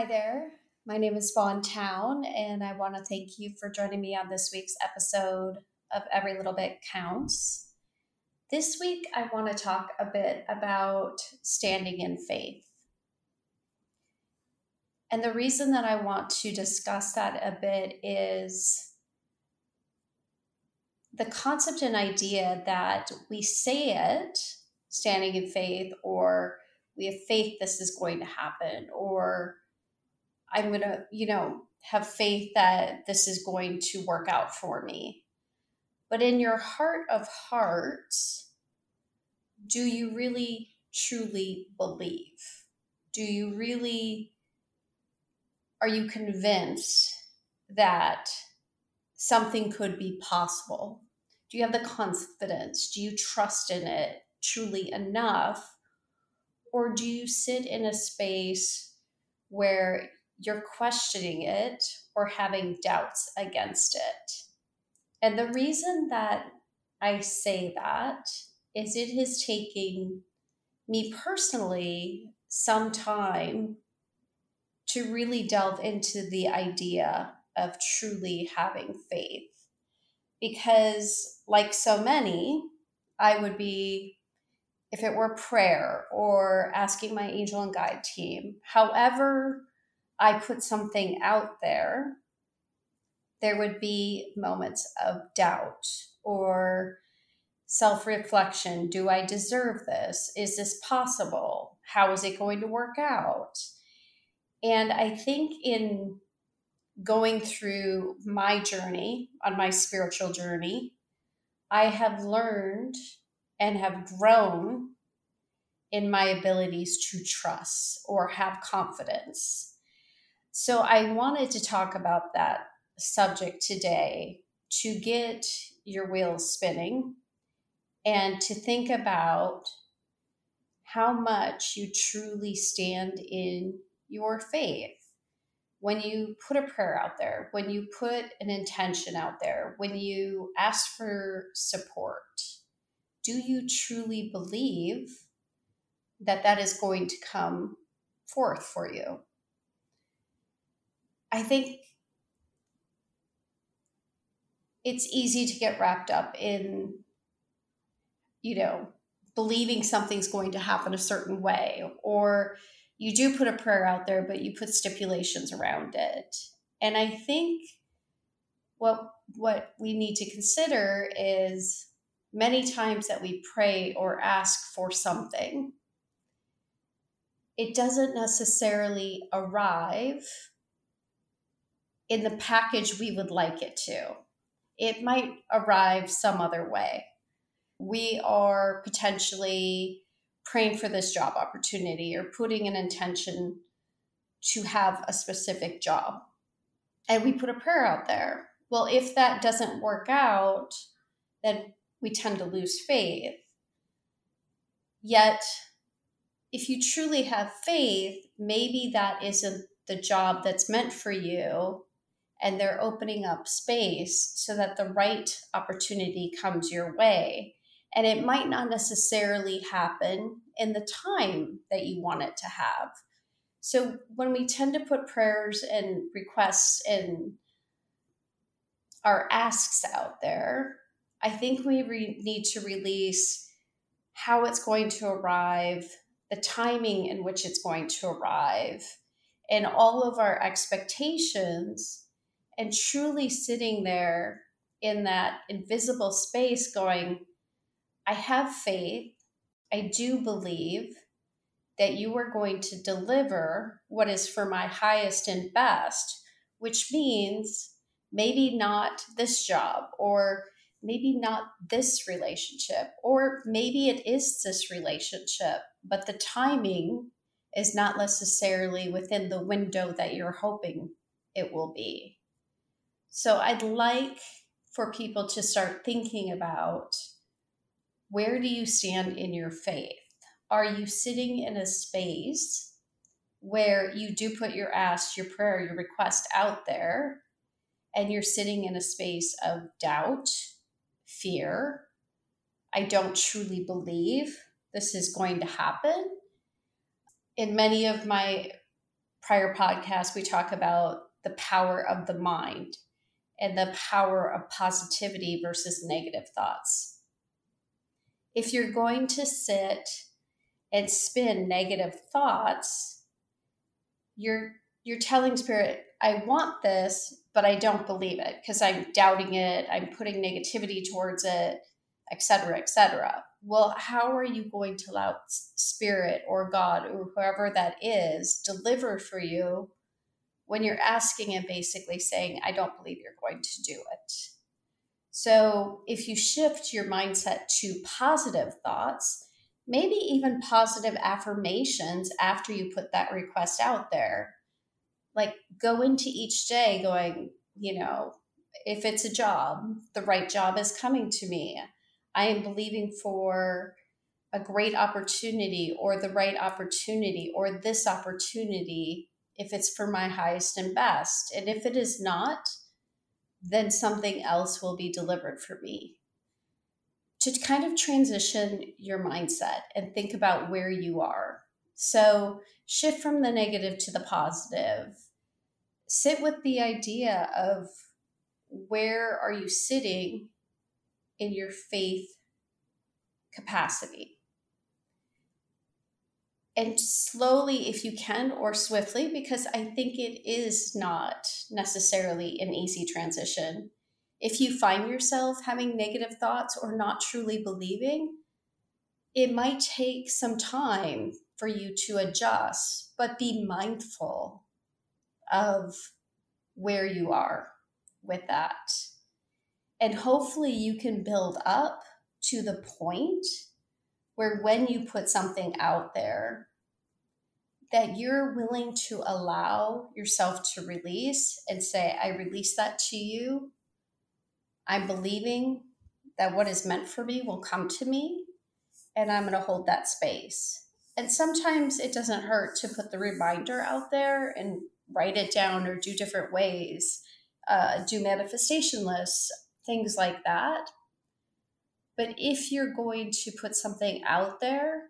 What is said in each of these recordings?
Hi there. My name is Fawn Town, and I want to thank you for joining me on this week's episode of Every Little Bit Counts. This week, I want to talk a bit about standing in faith. And the reason that I want to discuss that a bit is the concept and idea that we say it, standing in faith, or we have faith this is going to happen, or I'm going to, you know, have faith that this is going to work out for me. But in your heart of hearts, do you really truly believe? Do you really, are you convinced that something could be possible? Do you have the confidence? Do you trust in it truly enough? Or do you sit in a space where you're questioning it or having doubts against it. And the reason that I say that is it is taking me personally some time to really delve into the idea of truly having faith. Because, like so many, I would be, if it were prayer or asking my angel and guide team, however I put something out there, there would be moments of doubt or self reflection. Do I deserve this? Is this possible? How is it going to work out? And I think in going through my journey, on my spiritual journey, I have learned and have grown in my abilities to trust or have confidence so I wanted to talk about that subject today to get your wheels spinning and to think about how much you truly stand in your faith. When you put a prayer out there, when you put an intention out there, when you ask for support, do you truly believe that that is going to come forth for you? I think it's easy to get wrapped up in, you know, believing something's going to happen a certain way, or you do put a prayer out there, but you put stipulations around it. And I think what what we need to consider is many times that we pray or ask for something, it doesn't necessarily arrive in the package we would like it to. It might arrive some other way. We are potentially praying for this job opportunity or putting an intention to have a specific job. And we put a prayer out there. Well, if that doesn't work out, then we tend to lose faith. Yet, if you truly have faith, maybe that isn't the job that's meant for you and they're opening up space so that the right opportunity comes your way. And it might not necessarily happen in the time that you want it to have. So when we tend to put prayers and requests and our asks out there, I think we re- need to release how it's going to arrive, the timing in which it's going to arrive, and all of our expectations and truly sitting there in that invisible space going, I have faith. I do believe that you are going to deliver what is for my highest and best, which means maybe not this job or maybe not this relationship, or maybe it is this relationship, but the timing is not necessarily within the window that you're hoping it will be. So I'd like for people to start thinking about where do you stand in your faith? Are you sitting in a space where you do put your ask, your prayer, your request out there, and you're sitting in a space of doubt, fear? I don't truly believe this is going to happen. In many of my prior podcasts, we talk about the power of the mind and the power of positivity versus negative thoughts. If you're going to sit and spin negative thoughts, you're you're telling spirit, I want this, but I don't believe it because I'm doubting it, I'm putting negativity towards it, etc., etc. Well, how are you going to allow spirit or God or whoever that is deliver for you when you're asking and basically saying, I don't believe you're going to do it? So, if you shift your mindset to positive thoughts, maybe even positive affirmations after you put that request out there, like go into each day going, you know, if it's a job, the right job is coming to me. I am believing for a great opportunity or the right opportunity or this opportunity if it's for my highest and best. And if it is not, then something else will be delivered for me. To kind of transition your mindset and think about where you are. So shift from the negative to the positive. Sit with the idea of where are you sitting in your faith capacity. And slowly, if you can, or swiftly, because I think it is not necessarily an easy transition. If you find yourself having negative thoughts or not truly believing, it might take some time for you to adjust, but be mindful of where you are with that. And hopefully, you can build up to the point where when you put something out there, that you're willing to allow yourself to release and say, I release that to you. I'm believing that what is meant for me will come to me, and I'm going to hold that space. And sometimes it doesn't hurt to put the reminder out there and write it down or do different ways, uh, do manifestation lists, things like that. But if you're going to put something out there,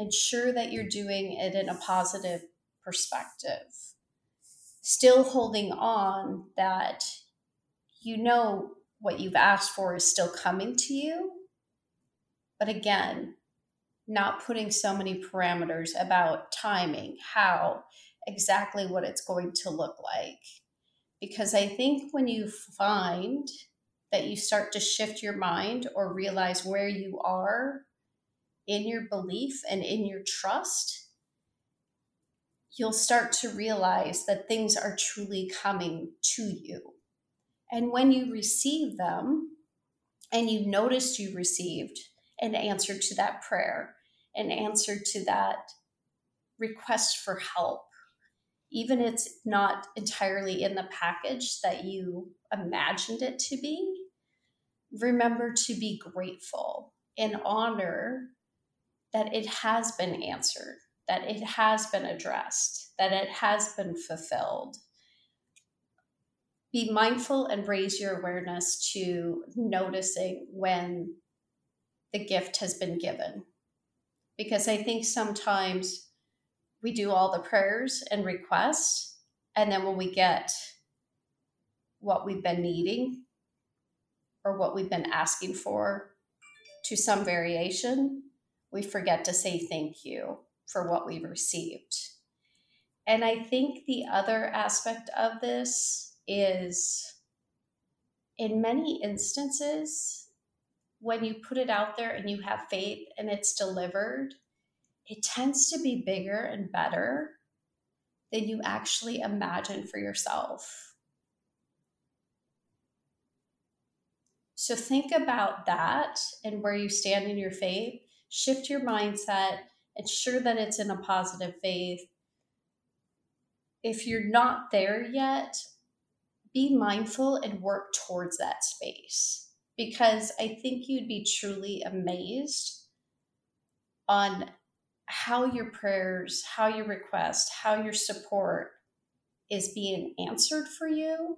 ensure that you're doing it in a positive perspective. Still holding on that you know what you've asked for is still coming to you. But again, not putting so many parameters about timing, how, exactly what it's going to look like. Because I think when you find that you start to shift your mind or realize where you are in your belief and in your trust, you'll start to realize that things are truly coming to you. And when you receive them and you notice you received an answer to that prayer, an answer to that request for help, even if it's not entirely in the package that you imagined it to be, remember to be grateful and honor that it has been answered, that it has been addressed, that it has been fulfilled. Be mindful and raise your awareness to noticing when the gift has been given. Because I think sometimes we do all the prayers and requests, and then when we get what we've been needing, or what we've been asking for to some variation, we forget to say thank you for what we've received. And I think the other aspect of this is in many instances, when you put it out there and you have faith and it's delivered, it tends to be bigger and better than you actually imagine for yourself. So think about that and where you stand in your faith. Shift your mindset, ensure that it's in a positive faith. If you're not there yet, be mindful and work towards that space because I think you'd be truly amazed on how your prayers, how your request, how your support is being answered for you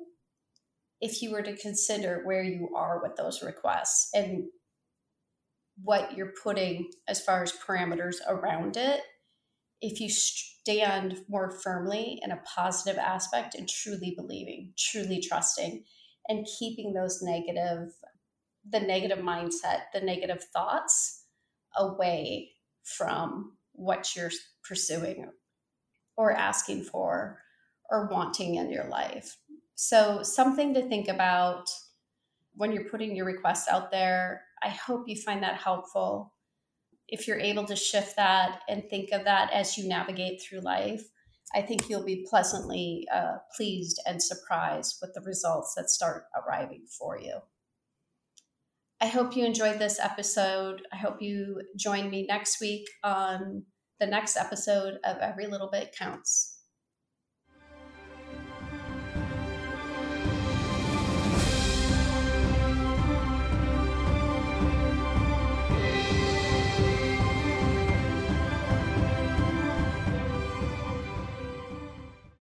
if you were to consider where you are with those requests and what you're putting as far as parameters around it, if you stand more firmly in a positive aspect and truly believing, truly trusting, and keeping those negative, the negative mindset, the negative thoughts away from what you're pursuing or asking for or wanting in your life. So, something to think about when you're putting your requests out there. I hope you find that helpful if you're able to shift that and think of that as you navigate through life, I think you'll be pleasantly uh, pleased and surprised with the results that start arriving for you. I hope you enjoyed this episode. I hope you join me next week on the next episode of Every Little Bit Counts.